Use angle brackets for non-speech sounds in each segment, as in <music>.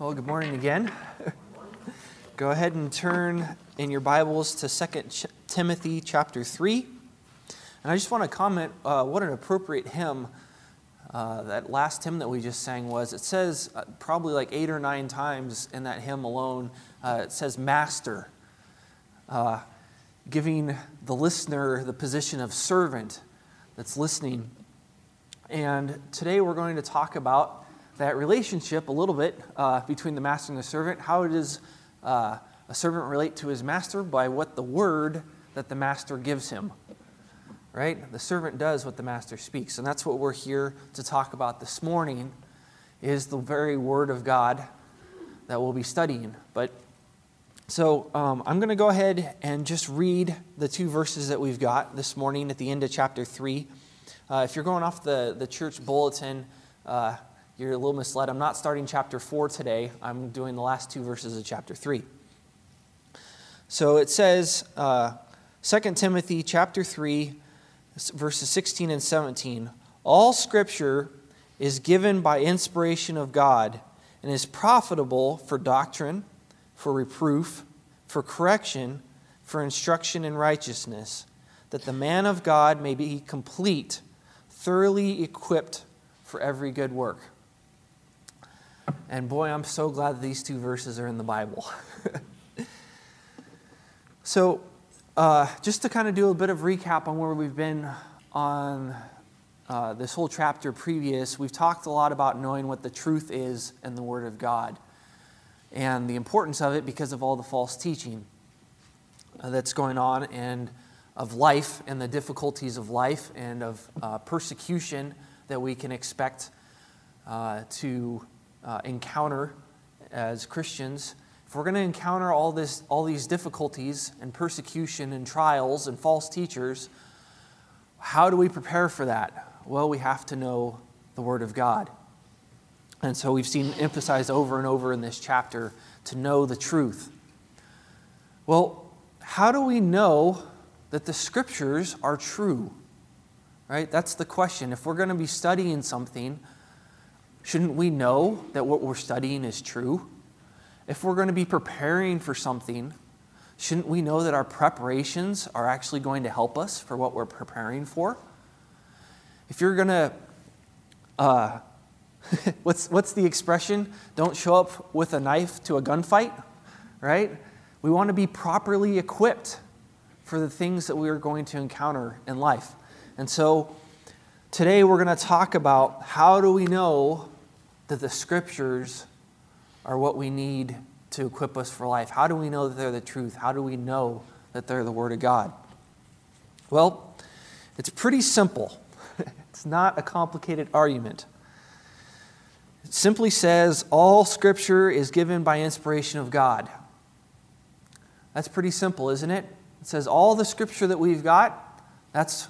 Well, good morning again. Go ahead and turn in your Bibles to 2 Timothy chapter 3. And I just want to comment uh, what an appropriate hymn uh, that last hymn that we just sang was. It says uh, probably like eight or nine times in that hymn alone, uh, it says Master, uh, giving the listener the position of servant that's listening. And today we're going to talk about that relationship a little bit uh, between the master and the servant. How does uh, a servant relate to his master? By what the word that the master gives him. Right? The servant does what the master speaks. And that's what we're here to talk about this morning is the very word of God that we'll be studying. But so um, I'm going to go ahead and just read the two verses that we've got this morning at the end of chapter 3. Uh, if you're going off the, the church bulletin, uh, you're a little misled. I'm not starting chapter 4 today. I'm doing the last two verses of chapter 3. So it says, uh, 2 Timothy chapter 3, verses 16 and 17. All scripture is given by inspiration of God and is profitable for doctrine, for reproof, for correction, for instruction in righteousness, that the man of God may be complete, thoroughly equipped for every good work. And boy, I'm so glad that these two verses are in the Bible. <laughs> so, uh, just to kind of do a bit of recap on where we've been on uh, this whole chapter previous, we've talked a lot about knowing what the truth is in the Word of God and the importance of it because of all the false teaching that's going on and of life and the difficulties of life and of uh, persecution that we can expect uh, to uh, encounter as Christians, if we're going to encounter all, this, all these difficulties and persecution and trials and false teachers, how do we prepare for that? Well, we have to know the Word of God. And so we've seen emphasized over and over in this chapter to know the truth. Well, how do we know that the Scriptures are true? Right? That's the question. If we're going to be studying something, Shouldn't we know that what we're studying is true? If we're going to be preparing for something, shouldn't we know that our preparations are actually going to help us for what we're preparing for? If you're going to, uh, <laughs> what's, what's the expression? Don't show up with a knife to a gunfight, right? We want to be properly equipped for the things that we are going to encounter in life. And so today we're going to talk about how do we know that the scriptures are what we need to equip us for life? How do we know that they're the truth? How do we know that they're the Word of God? Well, it's pretty simple. <laughs> it's not a complicated argument. It simply says all Scripture is given by inspiration of God. That's pretty simple, isn't it? It says all the Scripture that we've got, that's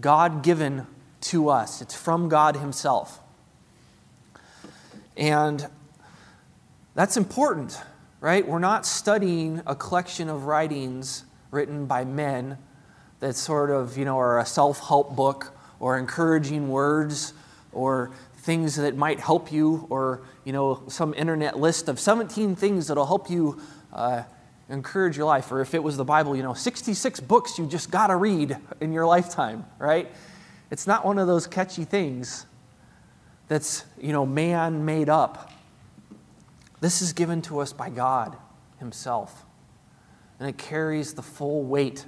God given to us, it's from God Himself. And that's important, right? We're not studying a collection of writings written by men that sort of, you know, are a self help book or encouraging words or things that might help you or, you know, some internet list of 17 things that'll help you uh, encourage your life. Or if it was the Bible, you know, 66 books you just got to read in your lifetime, right? It's not one of those catchy things that's, you know, man made up. This is given to us by God Himself. And it carries the full weight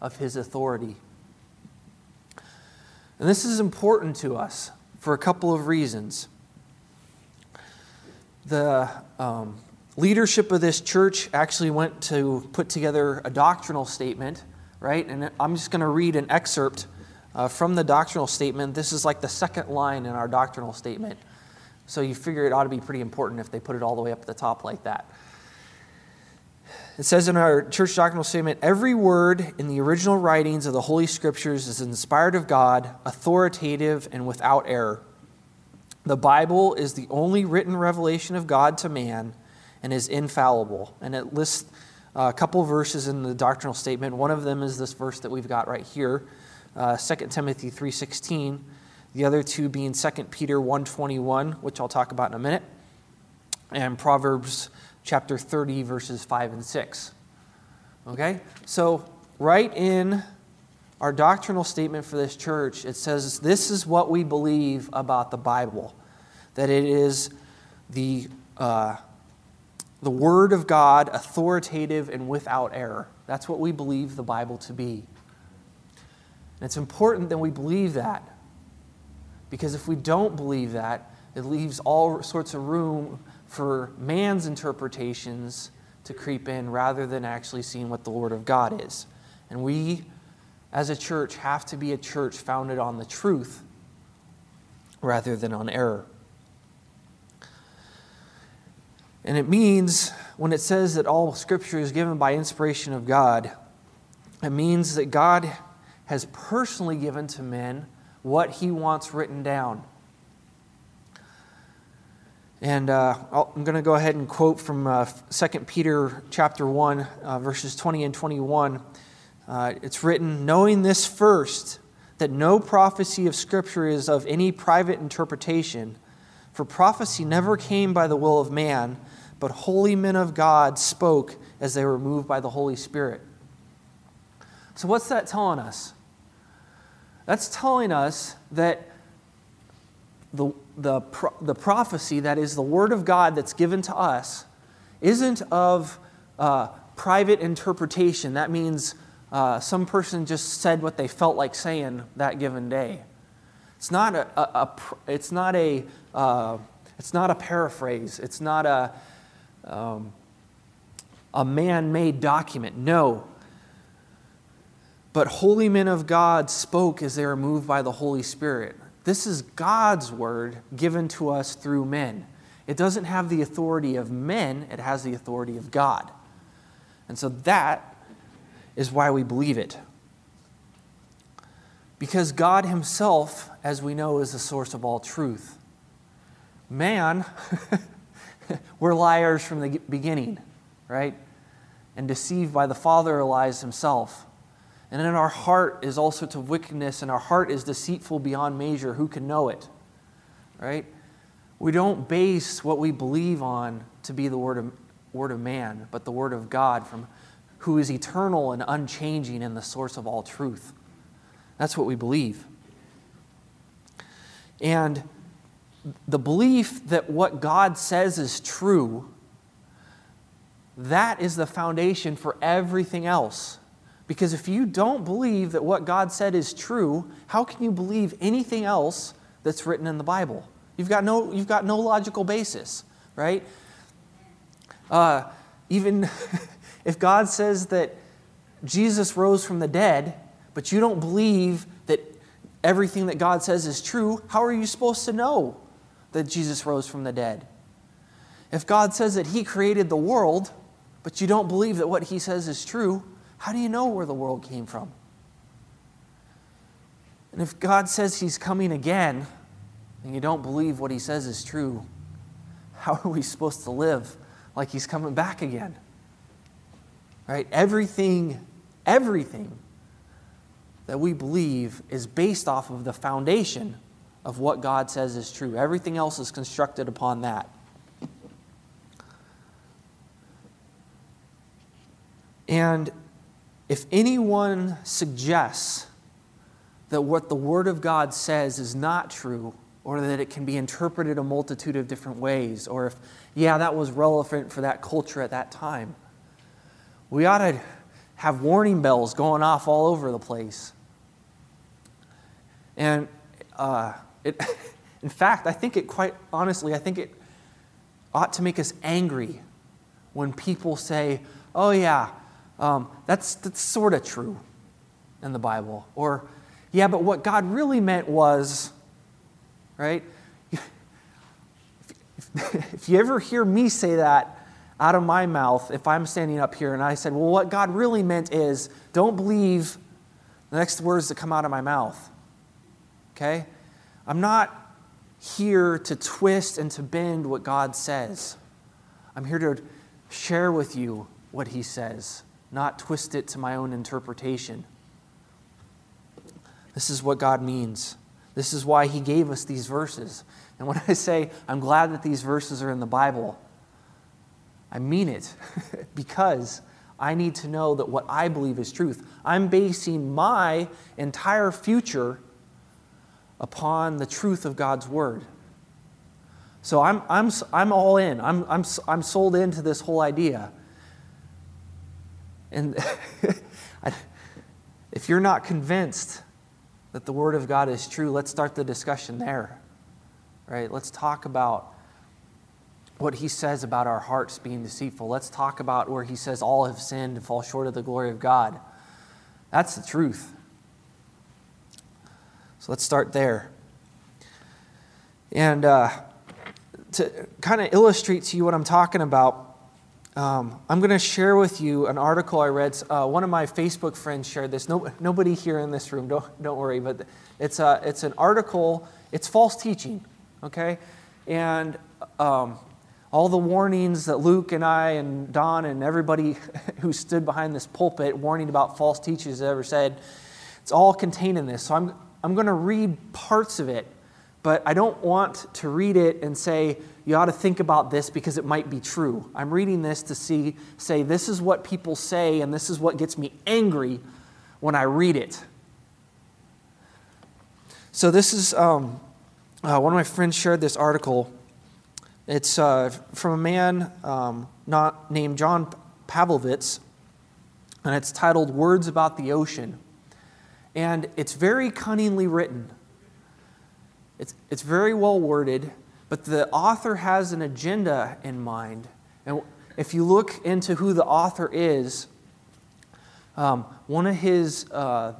of His authority. And this is important to us for a couple of reasons. The um, leadership of this church actually went to put together a doctrinal statement, right? And I'm just going to read an excerpt uh, from the doctrinal statement. This is like the second line in our doctrinal statement. So you figure it ought to be pretty important if they put it all the way up at the top like that. It says in our church doctrinal statement every word in the original writings of the Holy Scriptures is inspired of God, authoritative, and without error. The Bible is the only written revelation of God to man and is infallible. And it lists a couple verses in the doctrinal statement. One of them is this verse that we've got right here uh, 2 Timothy 3.16, the other two being 2 Peter 1.21, which I'll talk about in a minute. and Proverbs chapter 30, verses 5 and 6. Okay? So, right in our doctrinal statement for this church, it says this is what we believe about the Bible that it is the, uh, the Word of God, authoritative and without error. That's what we believe the Bible to be. And it's important that we believe that because if we don't believe that, it leaves all sorts of room for man's interpretations to creep in rather than actually seeing what the Word of God is. And we, as a church, have to be a church founded on the truth rather than on error. And it means, when it says that all Scripture is given by inspiration of God, it means that God has personally given to men what he wants written down. And uh, I'm going to go ahead and quote from uh, 2 Peter chapter 1, uh, verses 20 and 21. Uh, it's written, Knowing this first, that no prophecy of Scripture is of any private interpretation, for prophecy never came by the will of man, but holy men of God spoke as they were moved by the Holy Spirit. So, what's that telling us? That's telling us that the, the, the prophecy, that is the word of God that's given to us, isn't of uh, private interpretation. That means uh, some person just said what they felt like saying that given day. It's not a, a, a it's not a, uh, it's not a paraphrase. It's not a, um, a man made document. No. But holy men of God spoke as they were moved by the Holy Spirit. This is God's word given to us through men. It doesn't have the authority of men, it has the authority of God. And so that is why we believe it. Because God Himself, as we know, is the source of all truth. Man, <laughs> we're liars from the beginning, right? And deceived by the father lies himself. And in our heart is all sorts of wickedness, and our heart is deceitful beyond measure. Who can know it? Right? We don't base what we believe on to be the word of, word of man, but the word of God, from who is eternal and unchanging and the source of all truth. That's what we believe. And the belief that what God says is true, that is the foundation for everything else. Because if you don't believe that what God said is true, how can you believe anything else that's written in the Bible? You've got no, you've got no logical basis, right? Uh, even <laughs> if God says that Jesus rose from the dead, but you don't believe that everything that God says is true, how are you supposed to know that Jesus rose from the dead? If God says that He created the world, but you don't believe that what He says is true, how do you know where the world came from? And if God says He's coming again, and you don't believe what He says is true, how are we supposed to live like He's coming back again? Right? Everything, everything that we believe is based off of the foundation of what God says is true. Everything else is constructed upon that. And if anyone suggests that what the Word of God says is not true, or that it can be interpreted a multitude of different ways, or if, yeah, that was relevant for that culture at that time, we ought to have warning bells going off all over the place. And uh, it, <laughs> in fact, I think it quite honestly, I think it ought to make us angry when people say, oh, yeah, um, that's, that's sort of true in the Bible. Or, yeah, but what God really meant was, right? If, <laughs> if you ever hear me say that out of my mouth, if I'm standing up here and I said, well, what God really meant is, don't believe the next words that come out of my mouth. Okay? I'm not here to twist and to bend what God says. I'm here to share with you what He says not twist it to my own interpretation. This is what God means. This is why He gave us these verses. And when <laughs> I say I'm glad that these verses are in the Bible, I mean it <laughs> because I need to know that what I believe is truth. I'm basing my entire future upon the truth of God's word. So I'm, I'm, I'm all in. I'm, I'm, I'm sold into this whole idea. And <laughs> if you're not convinced that the Word of God is true, let's start the discussion there. Right? Let's talk about what he says about our hearts being deceitful. Let's talk about where he says all have sinned and fall short of the glory of God. That's the truth. So let's start there. And uh, to kind of illustrate to you what I'm talking about, um, I'm going to share with you an article I read. Uh, one of my Facebook friends shared this. No, nobody here in this room, don't, don't worry, but it's, a, it's an article, it's false teaching, okay? And um, all the warnings that Luke and I and Don and everybody <laughs> who stood behind this pulpit warning about false teachers ever said, it's all contained in this. So I'm, I'm going to read parts of it, but I don't want to read it and say, you ought to think about this because it might be true. I'm reading this to see, say, this is what people say, and this is what gets me angry when I read it. So this is um, uh, one of my friends shared this article it's uh, from a man um, not named John Pavlovitz, and it's titled Words About the Ocean. And it's very cunningly written. It's, it's very well worded, but the author has an agenda in mind. And if you look into who the author is, um, one of his, uh,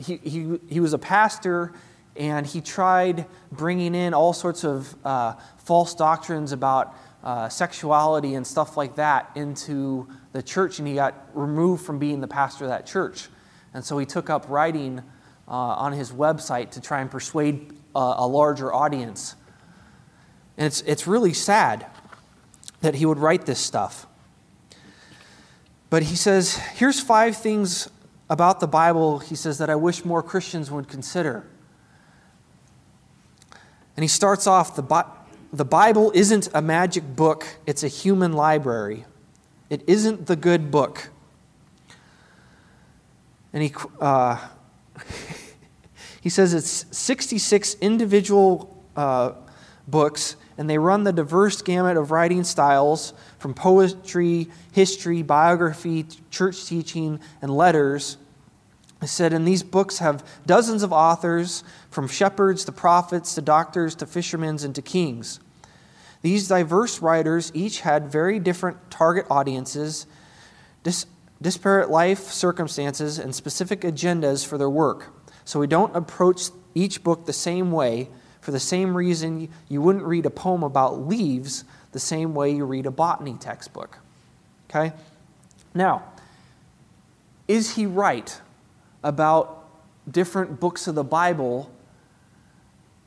he, he, he was a pastor and he tried bringing in all sorts of uh, false doctrines about uh, sexuality and stuff like that into the church, and he got removed from being the pastor of that church. And so he took up writing uh, on his website to try and persuade a larger audience. And it's, it's really sad that he would write this stuff. But he says, here's five things about the Bible, he says, that I wish more Christians would consider. And he starts off the, the Bible isn't a magic book, it's a human library. It isn't the good book. And he, uh, <laughs> he says it's 66 individual uh, books, and they run the diverse gamut of writing styles from poetry, history, biography, church teaching, and letters I said, and these books have dozens of authors, from shepherds to prophets to doctors to fishermen and to kings. These diverse writers each had very different target audiences, dis- disparate life circumstances, and specific agendas for their work. So we don't approach each book the same way for the same reason you wouldn't read a poem about leaves the same way you read a botany textbook. Okay? Now, is he right? about different books of the Bible.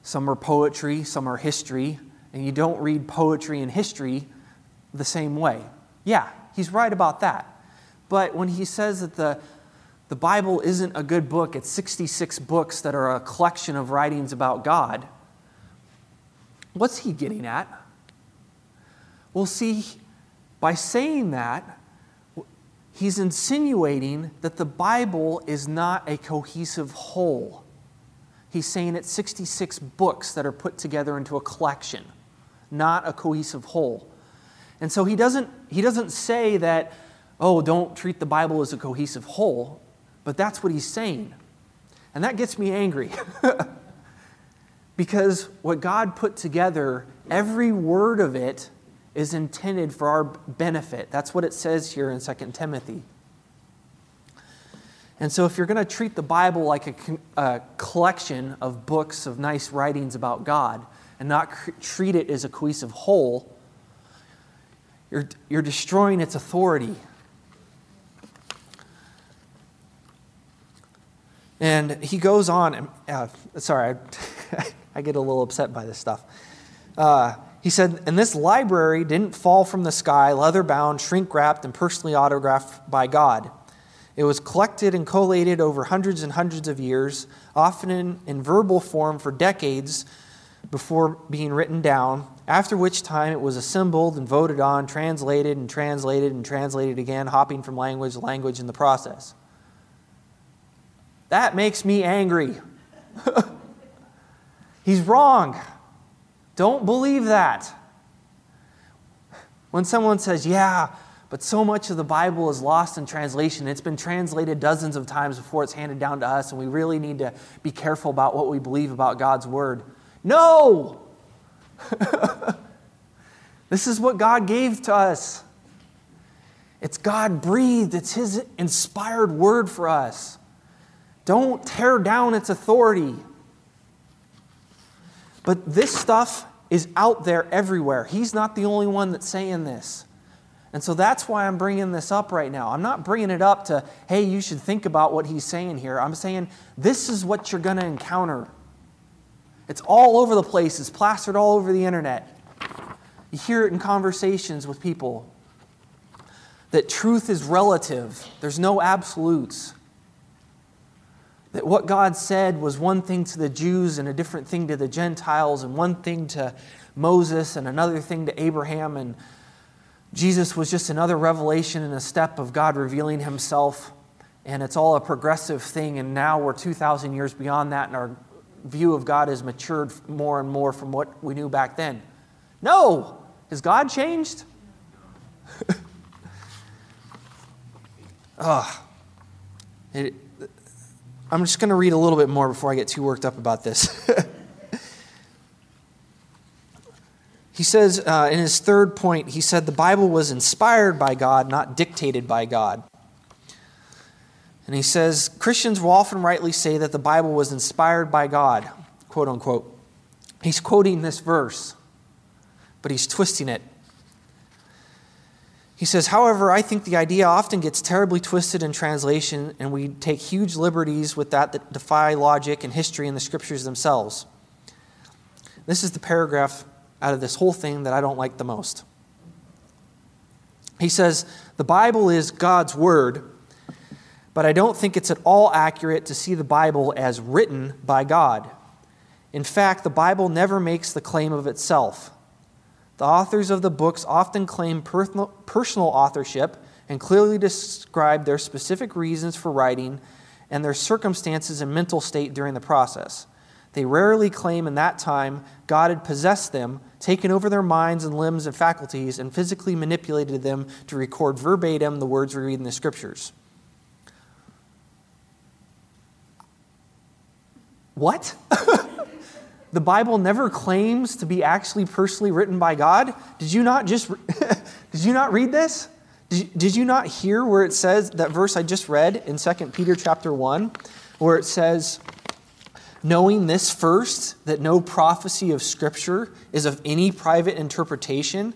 Some are poetry, some are history, and you don't read poetry and history the same way. Yeah, he's right about that. But when he says that the, the Bible isn't a good book, it's 66 books that are a collection of writings about God, what's he getting at? Well, see, by saying that, he's insinuating that the Bible is not a cohesive whole. He's saying it's 66 books that are put together into a collection, not a cohesive whole. And so he doesn't, he doesn't say that, oh, don't treat the Bible as a cohesive whole, but that's what he's saying. And that gets me angry. <laughs> because what God put together, every word of it is intended for our benefit. That's what it says here in 2 Timothy. And so, if you're going to treat the Bible like a, a, collection of books of nice writings about God and not cr- treat it as a cohesive whole, you're, you're destroying its authority. And he goes on, uh, sorry, I, <laughs> I, get a little upset by this stuff. Uh, he said, and this library didn't fall from the sky, leather bound, shrink wrapped, and personally autographed by God. It was collected and collated over hundreds and hundreds of years, often in, in verbal form for decades before being written down. after which time it was assembled and voted on, translated and translated and translated again, hopping from language to language in the process. That makes me angry. <laughs> He's wrong. Don't believe that. When someone says, Yeah, but so much of the Bible is lost in translation, it's been translated dozens of times before it's handed down to us, and we really need to be careful about what we believe about God's Word. No! <laughs> this is what God gave to us. It's God breathed, it's His inspired word for us. Don't tear down its authority. But this stuff is out there everywhere. He's not the only one that's saying this. And so that's why I'm bringing this up right now. I'm not bringing it up to, hey, you should think about what he's saying here. I'm saying this is what you're going to encounter. It's all over the place, it's plastered all over the internet. You hear it in conversations with people that truth is relative, there's no absolutes. That what God said was one thing to the Jews and a different thing to the Gentiles, and one thing to Moses and another thing to Abraham. And Jesus was just another revelation and a step of God revealing himself. And it's all a progressive thing. And now we're 2,000 years beyond that, and our view of God has matured more and more from what we knew back then. No! Has God changed? oh, <laughs> it, I'm just going to read a little bit more before I get too worked up about this. <laughs> he says uh, in his third point, he said the Bible was inspired by God, not dictated by God. And he says Christians will often rightly say that the Bible was inspired by God, quote unquote. He's quoting this verse, but he's twisting it. He says, however, I think the idea often gets terribly twisted in translation, and we take huge liberties with that that defy logic and history and the scriptures themselves. This is the paragraph out of this whole thing that I don't like the most. He says, The Bible is God's Word, but I don't think it's at all accurate to see the Bible as written by God. In fact, the Bible never makes the claim of itself. The authors of the books often claim personal authorship and clearly describe their specific reasons for writing and their circumstances and mental state during the process. They rarely claim in that time God had possessed them, taken over their minds and limbs and faculties, and physically manipulated them to record verbatim the words we read in the scriptures. What? <laughs> the Bible never claims to be actually personally written by God. Did you not just <laughs> did you not read this? Did, did you not hear where it says that verse I just read in 2 Peter chapter 1 where it says knowing this first that no prophecy of scripture is of any private interpretation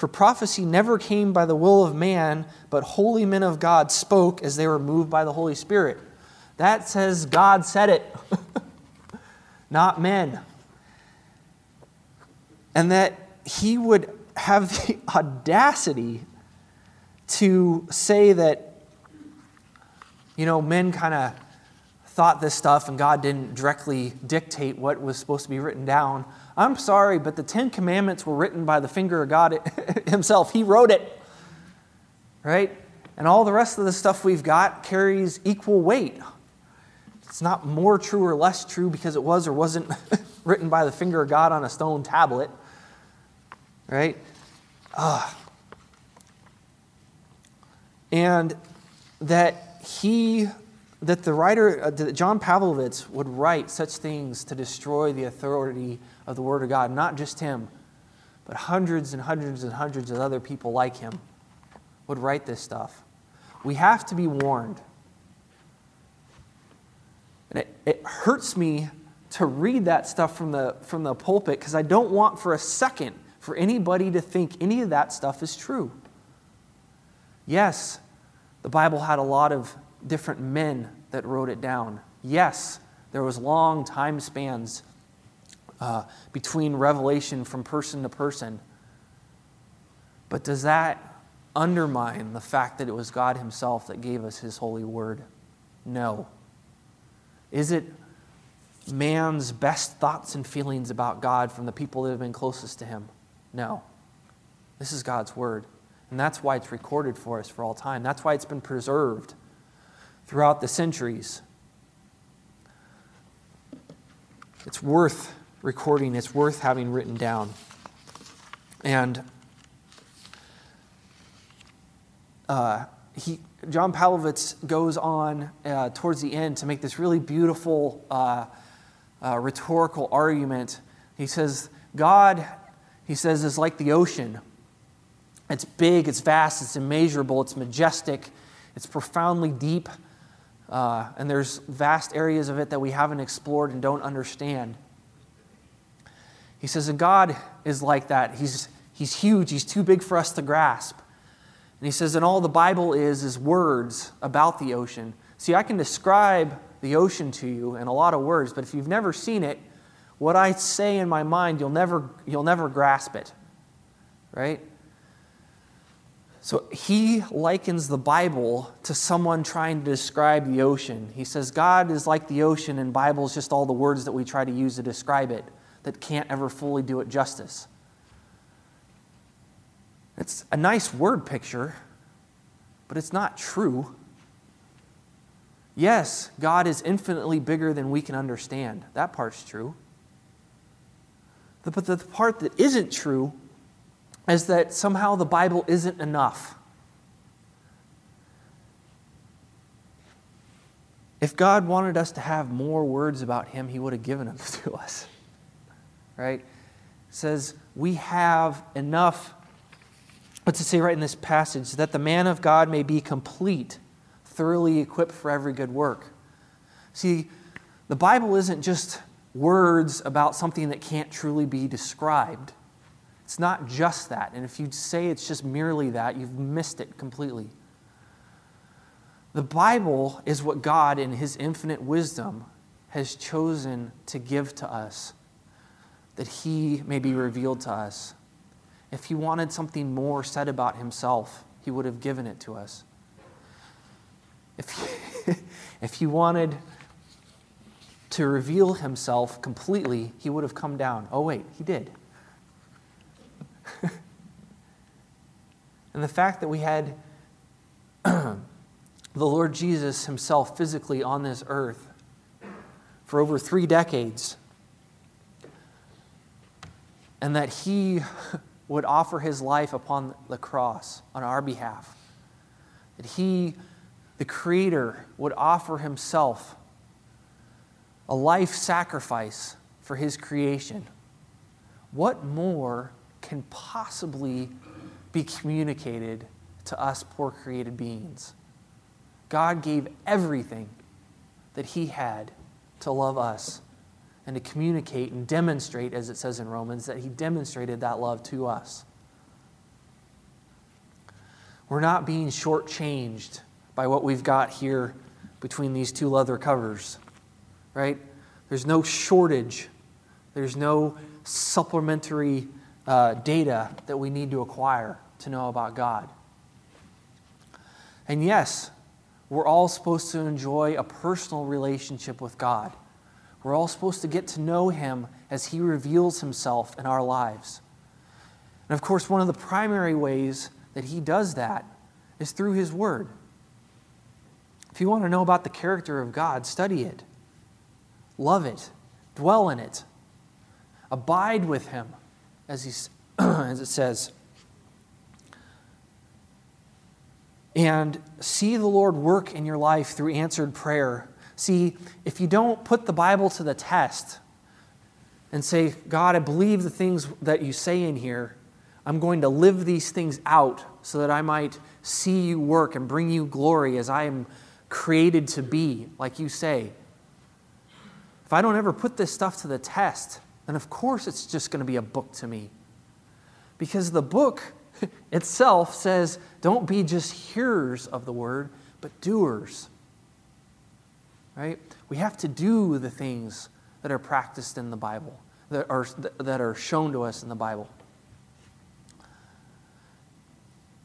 for prophecy never came by the will of man but holy men of God spoke as they were moved by the Holy Spirit. That says God said it. <laughs> not men. And that he would have the <laughs> audacity to say that, you know, men kind of thought this stuff and God didn't directly dictate what was supposed to be written down. I'm sorry, but the Ten Commandments were written by the finger of God <laughs> Himself. He wrote it, right? And all the rest of the stuff we've got carries equal weight. It's not more true or less true because it was or wasn't <laughs> written by the finger of God on a stone tablet. Right? Uh, and that he, that the writer, uh, that John Pavlovitz would write such things to destroy the authority of the Word of God, not just him, but hundreds and hundreds and hundreds of other people like him would write this stuff. We have to be warned. And it, it hurts me to read that stuff from the, from the pulpit because I don't want for a second for anybody to think any of that stuff is true. Yes, the Bible had a lot of different men that wrote it down. Yes, there was long time spans uh, between revelation from person to person. But does that undermine the fact that it was God Himself that gave us His holy word? No. Is it man's best thoughts and feelings about God from the people that have been closest to him? No. This is God's word. And that's why it's recorded for us for all time. That's why it's been preserved throughout the centuries. It's worth recording, it's worth having written down. And uh, he, John Pavlovitz goes on uh, towards the end to make this really beautiful uh, uh, rhetorical argument. He says, God, he says, is like the ocean. It's big, it's vast, it's immeasurable, it's majestic, it's profoundly deep, uh, and there's vast areas of it that we haven't explored and don't understand. He says, and God is like that. He's, he's huge, he's too big for us to grasp. And he says, and all the Bible is is words about the ocean. See, I can describe the ocean to you in a lot of words, but if you've never seen it, what I say in my mind, you'll never, you'll never grasp it. Right? So he likens the Bible to someone trying to describe the ocean. He says God is like the ocean, and Bible is just all the words that we try to use to describe it that can't ever fully do it justice. It's a nice word picture, but it's not true. Yes, God is infinitely bigger than we can understand. That part's true. But the part that isn't true is that somehow the Bible isn't enough. If God wanted us to have more words about Him, He would have given them <laughs> to us. Right? It says, We have enough What's it say right in this passage? That the man of God may be complete, thoroughly equipped for every good work. See, the Bible isn't just words about something that can't truly be described. It's not just that. And if you say it's just merely that, you've missed it completely. The Bible is what God, in His infinite wisdom, has chosen to give to us, that He may be revealed to us. If he wanted something more said about himself, he would have given it to us. If he, <laughs> if he wanted to reveal himself completely, he would have come down. Oh, wait, he did. <laughs> and the fact that we had <clears throat> the Lord Jesus himself physically on this earth for over three decades, and that he <laughs> would offer his life upon the cross on our behalf. That he, the Creator, would offer himself a life sacrifice for his creation. What more can possibly be communicated to us poor created beings? God gave everything that he had to love us and to communicate and demonstrate, as it says in Romans, that He demonstrated that love to us. We're not being shortchanged by what we've got here between these two leather covers, right? There's no shortage, there's no supplementary uh, data that we need to acquire to know about God. And yes, we're all supposed to enjoy a personal relationship with God. We're all supposed to get to know him as he reveals himself in our lives. And of course, one of the primary ways that he does that is through his word. If you want to know about the character of God, study it, love it, dwell in it, abide with him, as, he, <clears throat> as it says. And see the Lord work in your life through answered prayer See, if you don't put the Bible to the test and say, God, I believe the things that you say in here, I'm going to live these things out so that I might see you work and bring you glory as I am created to be, like you say. If I don't ever put this stuff to the test, then of course it's just going to be a book to me. Because the book <laughs> itself says, don't be just hearers of the word, but doers right? We have to do the things that are practiced in the Bible, that are, that are shown to us in the Bible.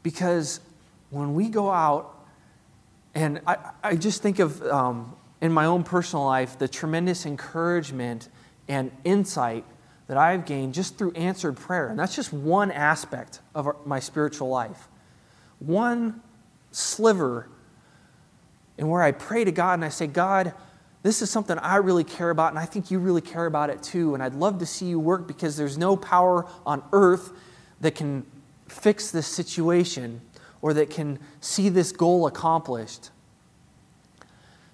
Because when we go out, and I, I just think of um, in my own personal life the tremendous encouragement and insight that I've gained just through answered prayer. And that's just one aspect of our, my spiritual life. One sliver in where I pray to God and I say, God, this is something I really care about, and I think you really care about it too. And I'd love to see you work because there's no power on earth that can fix this situation or that can see this goal accomplished.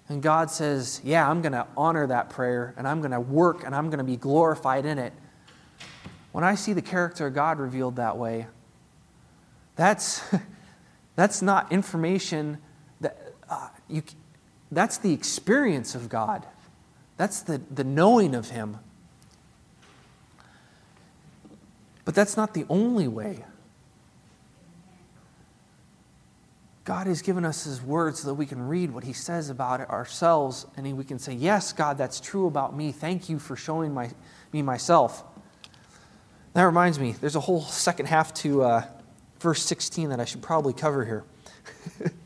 And God says, Yeah, I'm going to honor that prayer and I'm going to work and I'm going to be glorified in it. When I see the character of God revealed that way, that's, <laughs> that's not information you, that's the experience of God. That's the, the knowing of Him. But that's not the only way. God has given us His word so that we can read what He says about ourselves and we can say, Yes, God, that's true about me. Thank you for showing my, me myself. That reminds me, there's a whole second half to uh, verse 16 that I should probably cover here. <laughs>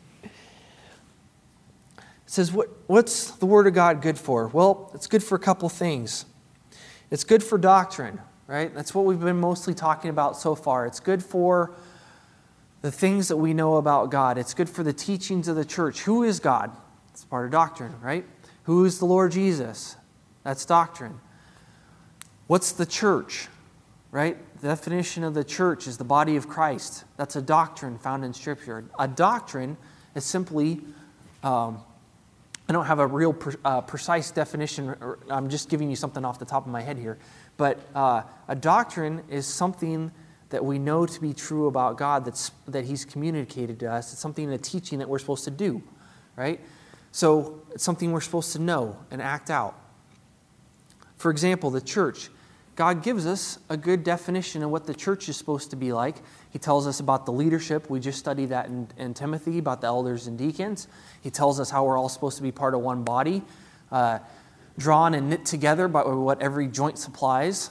it says, what, What's the Word of God good for? Well, it's good for a couple things. It's good for doctrine, right? That's what we've been mostly talking about so far. It's good for the things that we know about God. It's good for the teachings of the church. Who is God? It's part of doctrine, right? Who is the Lord Jesus? That's doctrine. What's the church? Right? The definition of the church is the body of Christ. That's a doctrine found in Scripture. A doctrine is simply, um, I don't have a real uh, precise definition, I'm just giving you something off the top of my head here. But uh, a doctrine is something that we know to be true about God that's, that He's communicated to us. It's something, a teaching that we're supposed to do, right? So it's something we're supposed to know and act out. For example, the church. God gives us a good definition of what the church is supposed to be like. He tells us about the leadership. We just studied that in, in Timothy about the elders and deacons. He tells us how we're all supposed to be part of one body, uh, drawn and knit together by what every joint supplies.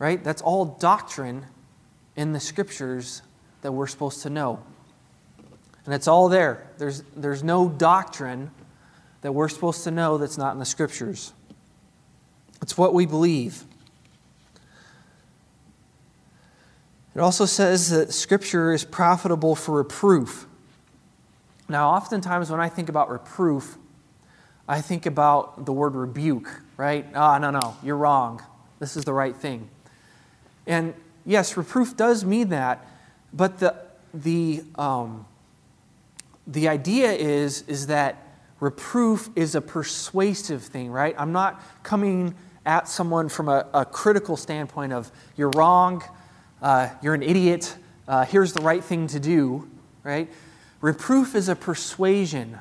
Right? That's all doctrine in the scriptures that we're supposed to know. And it's all there. There's, there's no doctrine that we're supposed to know that's not in the scriptures. It's what we believe. It also says that scripture is profitable for reproof. Now, oftentimes when I think about reproof, I think about the word rebuke, right? Ah, no, no, you're wrong. This is the right thing. And yes, reproof does mean that, but the, the, um, the idea is, is that reproof is a persuasive thing, right? I'm not coming at someone from a, a critical standpoint of, you're wrong, uh, you're an idiot, uh, here's the right thing to do, right? Reproof is a persuasion.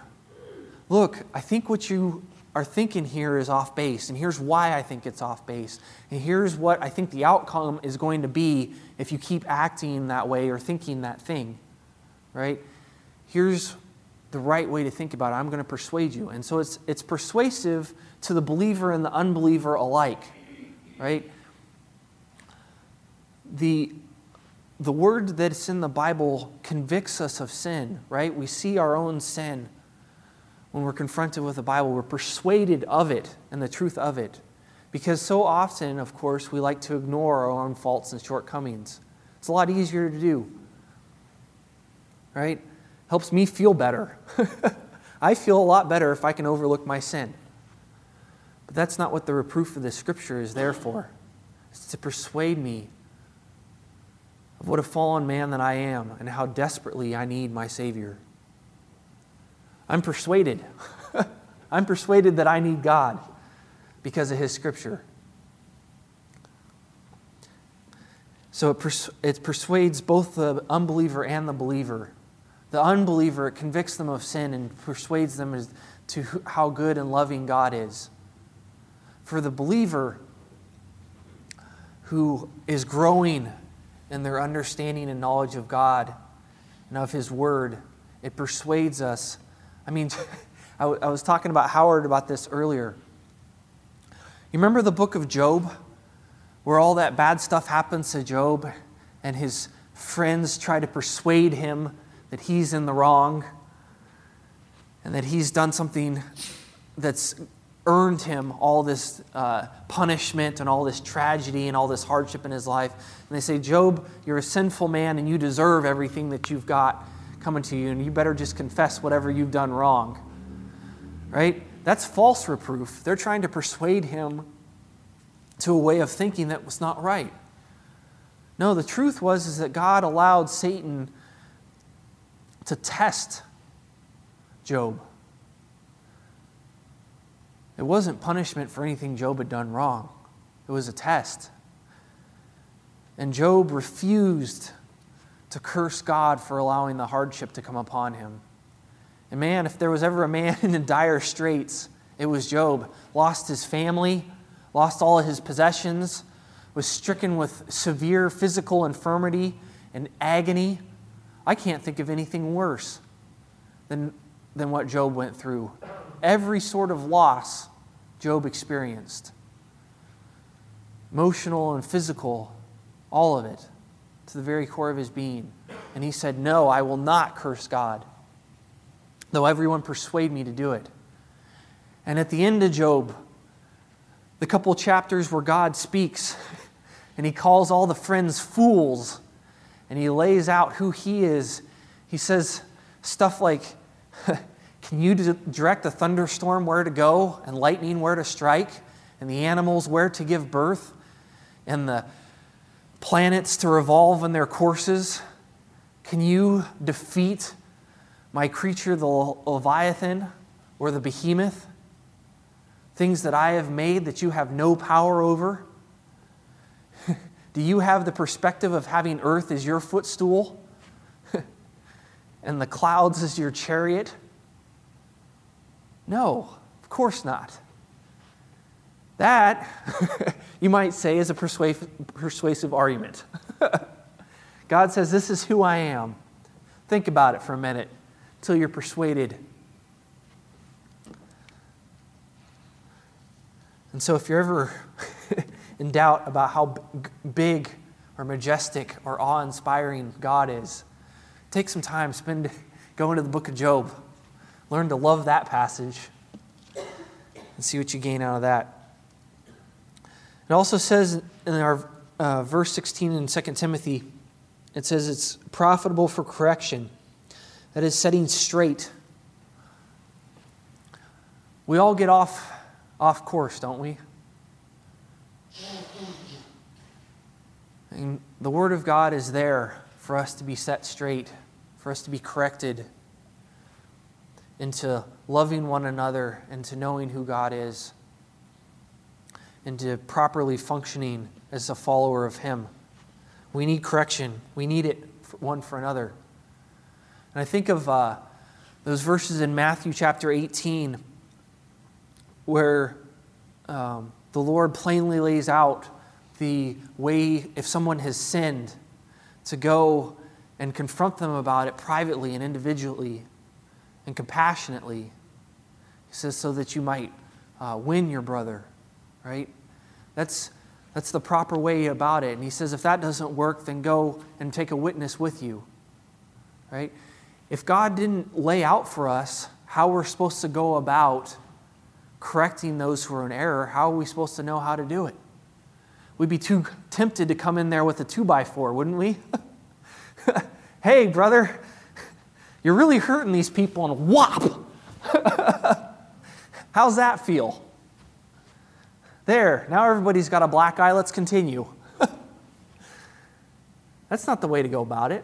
Look, I think what you are thinking here is off base, and here's why I think it's off base, and here's what I think the outcome is going to be if you keep acting that way or thinking that thing, right? Here's the right way to think about it. I'm going to persuade you. And so it's, it's persuasive to the believer and the unbeliever alike, right? The, the word that's in the Bible convicts us of sin, right? We see our own sin when we're confronted with the Bible, we're persuaded of it and the truth of it. Because so often, of course, we like to ignore our own faults and shortcomings. It's a lot easier to do. Right? Helps me feel better. <laughs> I feel a lot better if I can overlook my sin. But that's not what the reproof of the scripture is there for. It's to persuade me of what a fallen man that I am and how desperately I need my Savior. I'm persuaded. <laughs> I'm persuaded that I need God because of His Scripture. So it, pers- it persuades both the unbeliever and the believer. The unbeliever, it convicts them of sin and persuades them as to how good and loving God is. For the believer who is growing in their understanding and knowledge of God and of His Word, it persuades us I mean, <laughs> I, w- I was talking about Howard about this earlier. You remember the book of Job, where all that bad stuff happens to Job, and his friends try to persuade him that he's in the wrong and that he's done something that's earned him all this uh, punishment and all this tragedy and all this hardship in his life. And they say, Job, you're a sinful man and you deserve everything that you've got coming to you, and you better just confess whatever you've done wrong. Right? That's false reproof. They're trying to persuade him to a way of thinking that was not right. No, the truth was is that God allowed Satan to test Job. It wasn't punishment for anything Job had done wrong, it was a test. And Job refused to curse God for allowing the hardship to come upon him. And man, if there was ever a man <laughs> in dire straits, it was Job. Lost his family, lost all of his possessions, was stricken with severe physical infirmity and agony. I can't think of anything worse than, than what Job went through. Every sort of loss Job experienced emotional and physical, all of it, to the very core of his being. And he said, No, I will not curse God, though everyone persuade me to do it. And at the end of Job, the couple chapters where God speaks <laughs> and he calls all the friends fools and he lays out who he is, he says stuff like, <laughs> Can you direct the thunderstorm where to go, and lightning where to strike, and the animals where to give birth, and the planets to revolve in their courses? Can you defeat my creature, the Leviathan, or the behemoth? Things that I have made that you have no power over? <laughs> Do you have the perspective of having earth as your footstool <laughs> and the clouds as your chariot? No, of course not. That, <laughs> you might say, is a persuasive, argument. <laughs> God says, This is who I am. Think about it for a minute until you're persuaded. And so, if you're ever <laughs> in doubt about how big or majestic or awe inspiring God is, take some time, spend, go into the book of Job. Learn to love that passage and see what you gain out of that. It also says in our uh, verse 16 in 2 Timothy, it says it's profitable for correction, that is, setting straight. We all get off, off course, don't we? And the Word of God is there for us to be set straight, for us to be corrected into loving one another into knowing who God is into properly functioning as a follower of Him. We need correction, we need it one for another. And I think of uh, those verses in Matthew chapter 18 where um, the Lord plainly lays out the way, if someone has sinned, to go and confront them about it privately and individually and compassionately. He says, so that you might uh, win your brother, right? That's, that's the proper way about it. And he says, if that doesn't work, then go and take a witness with you, right? If God didn't lay out for us how we're supposed to go about correcting those who are in error, how are we supposed to know how to do it? We'd be too tempted to come in there with a two by four, wouldn't we? <laughs> hey, brother, you're really hurting these people, and whop! <laughs> How's that feel? There, now everybody's got a black eye. Let's continue. <laughs> That's not the way to go about it.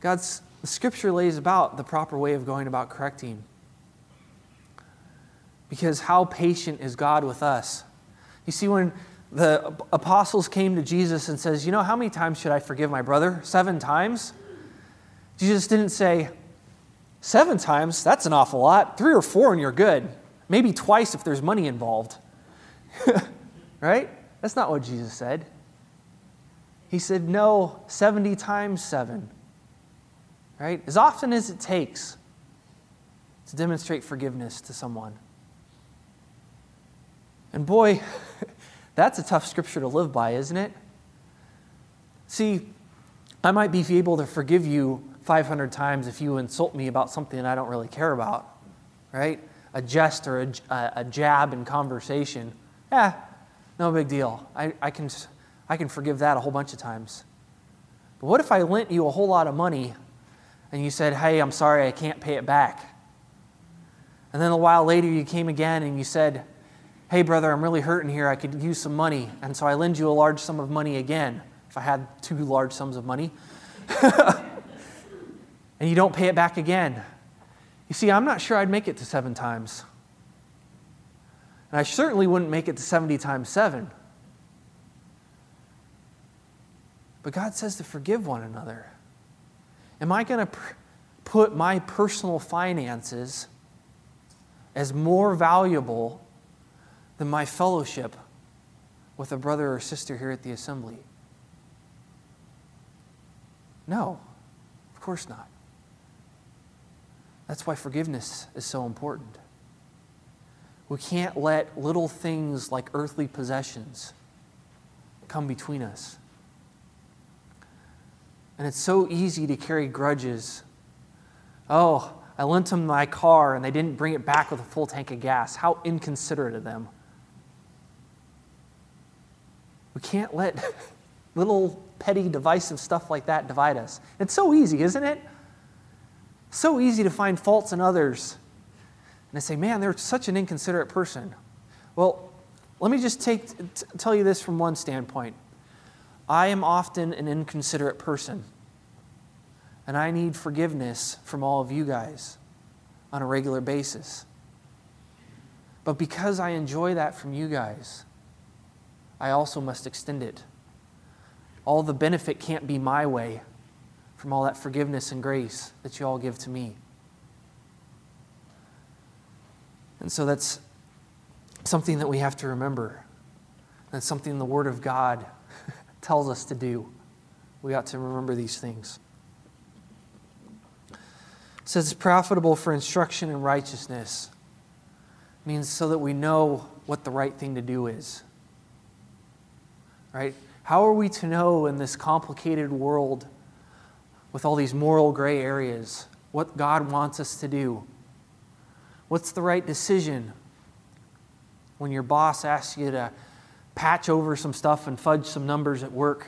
God's the scripture lays about the proper way of going about correcting. Because how patient is God with us? You see, when the apostles came to Jesus and says, You know, how many times should I forgive my brother? Seven times? Jesus didn't say, seven times, that's an awful lot. Three or four and you're good. Maybe twice if there's money involved. <laughs> right? That's not what Jesus said. He said, no, 70 times seven. Right? As often as it takes to demonstrate forgiveness to someone. And boy, <laughs> that's a tough scripture to live by, isn't it? See, I might be able to forgive you 500 times if you insult me about something I don't really care about, right? a jest or a, a jab in conversation, yeah, no big deal. I, I, can, I can forgive that a whole bunch of times. But what if I lent you a whole lot of money and you said, hey, I'm sorry, I can't pay it back? And then a while later you came again and you said, hey, brother, I'm really hurting here. I could use some money. And so I lend you a large sum of money again, if I had two large sums of money. <laughs> and you don't pay it back again. You see, I'm not sure I'd make it to seven times. And I certainly wouldn't make it to 70 times seven. But God says to forgive one another. Am I going to pr- put my personal finances as more valuable than my fellowship with a brother or sister here at the assembly? No, of course not. That's why forgiveness is so important. We can't let little things like earthly possessions come between us. And it's so easy to carry grudges. Oh, I lent them my car and they didn't bring it back with a full tank of gas. How inconsiderate of them. We can't let <laughs> little petty divisive stuff like that divide us. It's so easy, isn't it? So easy to find faults in others and I say, man, they're such an inconsiderate person. Well, let me just take, t- tell you this from one standpoint. I am often an inconsiderate person, and I need forgiveness from all of you guys on a regular basis. But because I enjoy that from you guys, I also must extend it. All the benefit can't be my way from all that forgiveness and grace that you all give to me. And so that's something that we have to remember. That's something the Word of God <laughs> tells us to do. We ought to remember these things. It says it's profitable for instruction in righteousness. It means so that we know what the right thing to do is. Right? How are we to know in this complicated world with all these moral gray areas what God wants us to do? What's the right decision when your boss asks you to patch over some stuff and fudge some numbers at work?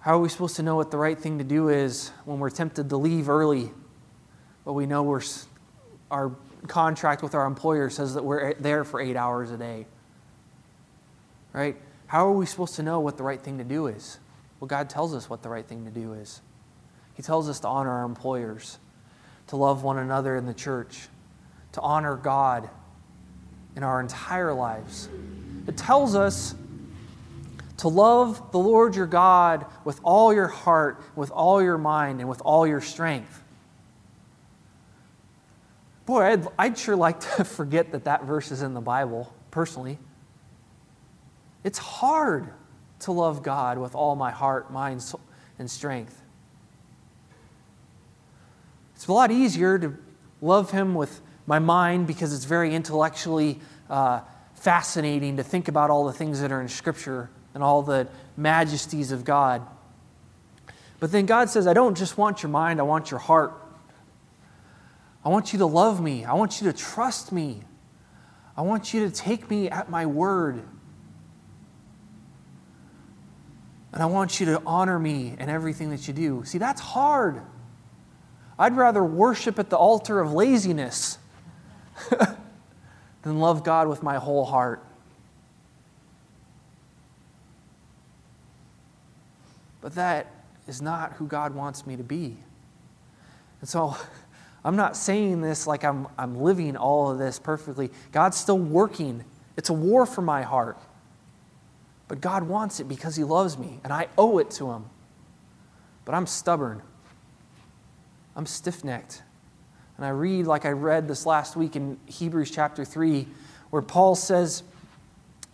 How are we supposed to know what the right thing to do is when we're tempted to leave early, but we know we're, our contract with our employer says that we're there for eight hours a day? Right? How are we supposed to know what the right thing to do is? Well, God tells us what the right thing to do is. He tells us to honor our employers to love one another in the church, to honor God in our entire lives. It tells us to love the Lord your God with all your heart, with all your mind, and with all your strength. Boy, I'd, I'd sure like to <laughs> forget that that verse is in the Bible, personally. It's hard to love God with all my heart, mind, and strength. It's a lot easier to love Him with my mind because it's very intellectually uh, fascinating to think about all the things that are in Scripture and all the majesties of God. But then God says, I don't just want your mind, I want your heart. I want you to love me. I want you to trust me. I want you to take me at my word. And I want you to honor me in everything that you do. See, that's hard. I'd rather worship at the altar of laziness <laughs> than love God with my whole heart. But that is not who God wants me to be. And so <laughs> I'm not saying this like I'm, I'm living all of this perfectly. God's still working. It's a war for my heart. But God wants it because He loves me, and I owe it to Him. But I'm stubborn. I'm stiff necked. And I read, like I read this last week in Hebrews chapter 3, where Paul says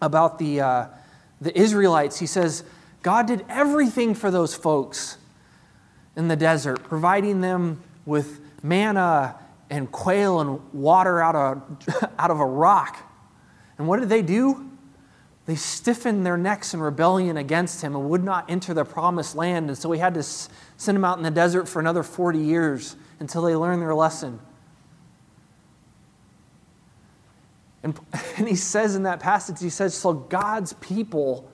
about the, uh, the Israelites, he says, God did everything for those folks in the desert, providing them with manna and quail and water out of, <laughs> out of a rock. And what did they do? They stiffened their necks in rebellion against him and would not enter the promised land. And so he had to send them out in the desert for another 40 years until they learned their lesson. And, <laughs> and he says in that passage, he says, So God's people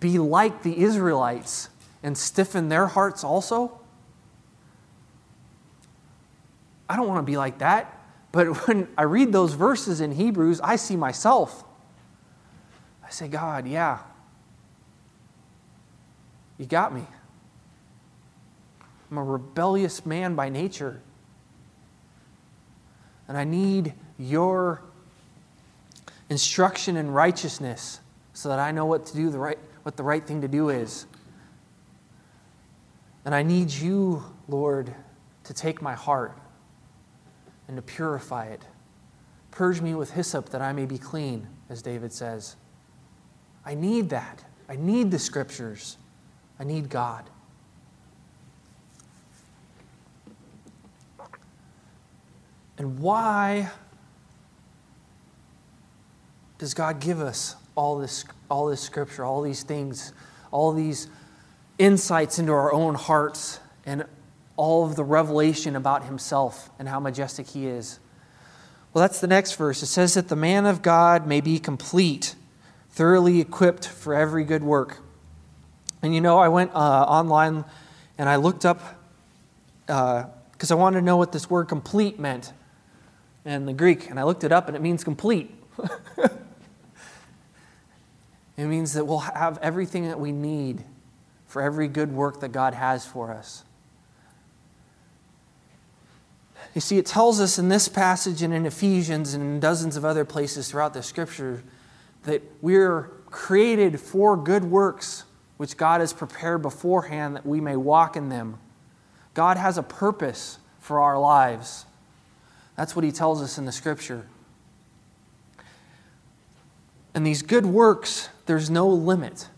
be like the Israelites and stiffen their hearts also? I don't want to be like that. But <laughs> when I read those verses in Hebrews, I see myself. I say, God, yeah, you got me. I'm a rebellious man by nature. And I need your instruction in righteousness so that I know what to do the right what the right thing to do is. And I need you, Lord, to take my heart and to purify it. Purge me with hyssop that I may be clean, as David says. I need that. I need the scriptures. I need God. And why does God give us all this, all this scripture, all these things, all these insights into our own hearts, and all of the revelation about himself and how majestic he is? Well, that's the next verse. It says that the man of God may be complete, thoroughly equipped for every good work. And you know, I went uh, online and I looked up because uh, I wanted to know what this word complete meant in the Greek. And I looked it up and it means complete. <laughs> It means that we'll have everything that we need for every good work that God has for us. You see, it tells us in this passage and in Ephesians and in dozens of other places throughout the scripture that we're created for good works which God has prepared beforehand that we may walk in them. God has a purpose for our lives. That's what he tells us in the scripture. And these good works, there's no limit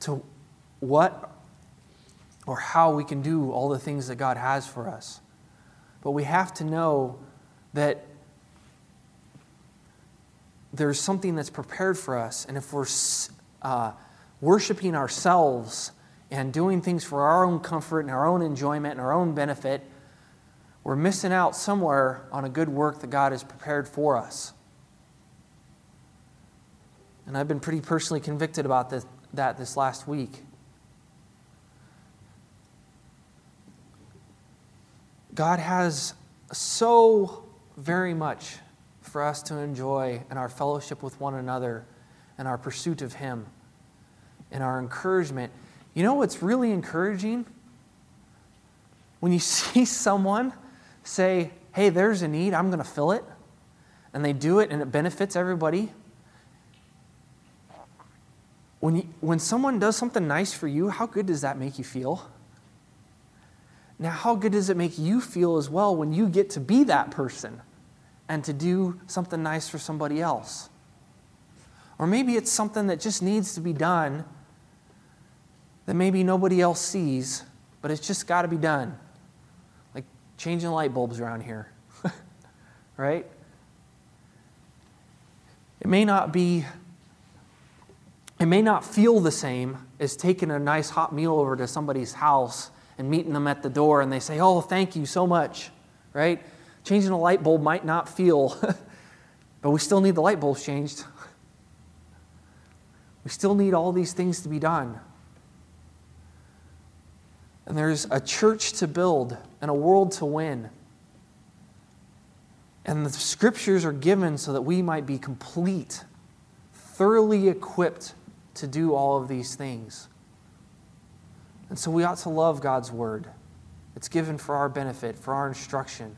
to what or how we can do all the things that God has for us. But we have to know that there's something that's prepared for us. And if we're uh, worshiping ourselves and doing things for our own comfort and our own enjoyment and our own benefit, we're missing out somewhere on a good work that God has prepared for us. And I've been pretty personally convicted about this, that this last week. God has so very much for us to enjoy in our fellowship with one another and our pursuit of Him and our encouragement. You know what's really encouraging? When you <laughs> see someone say, hey, there's a need, I'm going to fill it, and they do it and it benefits everybody, when, you, when someone does something nice for you, how good does that make you feel? Now, how good does it make you feel as well when you get to be that person and to do something nice for somebody else? Or maybe it's something that just needs to be done that maybe nobody else sees, but it's just got to be done. Like changing light bulbs around here, <laughs> right? It may not be it may not feel the same as taking a nice hot meal over to somebody's house and meeting them at the door and they say, Oh, thank you so much, right? Changing a light bulb might not feel, <laughs> but we still need the light bulbs changed. We still need all these things to be done. And there's a church to build and a world to win. And the scriptures are given so that we might be complete, thoroughly equipped to do all of these things. And so we ought to love God's word. It's given for our benefit, for our instruction.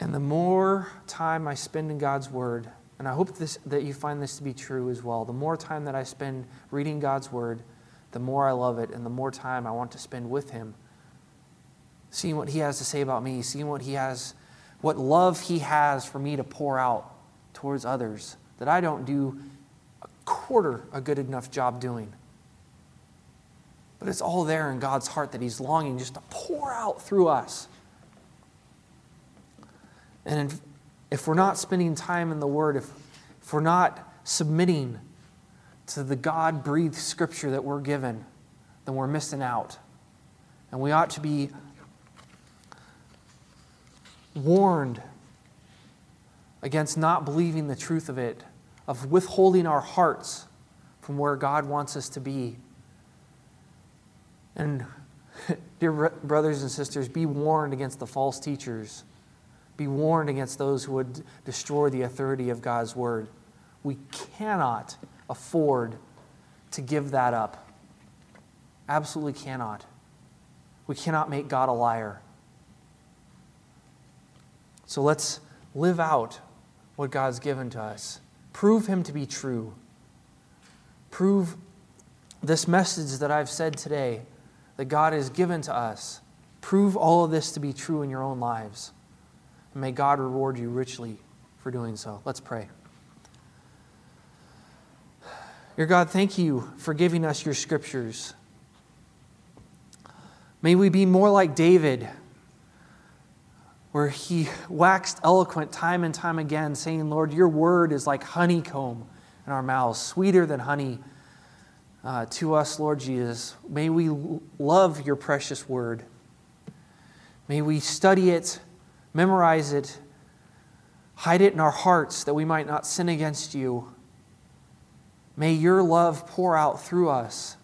And the more time I spend in God's word, and I hope this, that you find this to be true as well, the more time that I spend reading God's word, the more I love it, and the more time I want to spend with Him, seeing what He has to say about me, seeing what He has, what love He has for me to pour out towards others that I don't do a quarter a good enough job doing. But it's all there in God's heart that He's longing just to pour out through us. And if we're not spending time in the Word, if, if we're not submitting to the God breathed scripture that we're given, then we're missing out. And we ought to be warned against not believing the truth of it, of withholding our hearts from where God wants us to be. And, <laughs> dear brothers and sisters, be warned against the false teachers. Be warned against those who would destroy the authority of God's word. We cannot afford to give that up. Absolutely cannot. We cannot make God a liar. So let's live out what God's given to us. Prove Him to be true. Prove this message that I've said today that God has given to us. Prove all of this to be true in your own lives. And may God reward you richly for doing so. Let's pray. Your God, thank you for giving us your scriptures. May we be more like David, where he waxed eloquent time and time again, saying, Lord, your word is like honeycomb in our mouths, sweeter than honey uh, to us, Lord Jesus. May we love your precious word. May we study it, memorize it, hide it in our hearts that we might not sin against you. May your love pour out through us.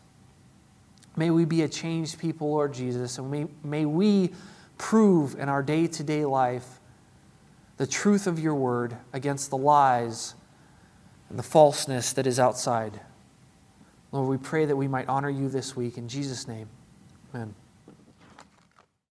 May we be a changed people, Lord Jesus, and may, may we prove in our day to day life the truth of your word against the lies and the falseness that is outside. Lord, we pray that we might honor you this week. In Jesus' name, amen.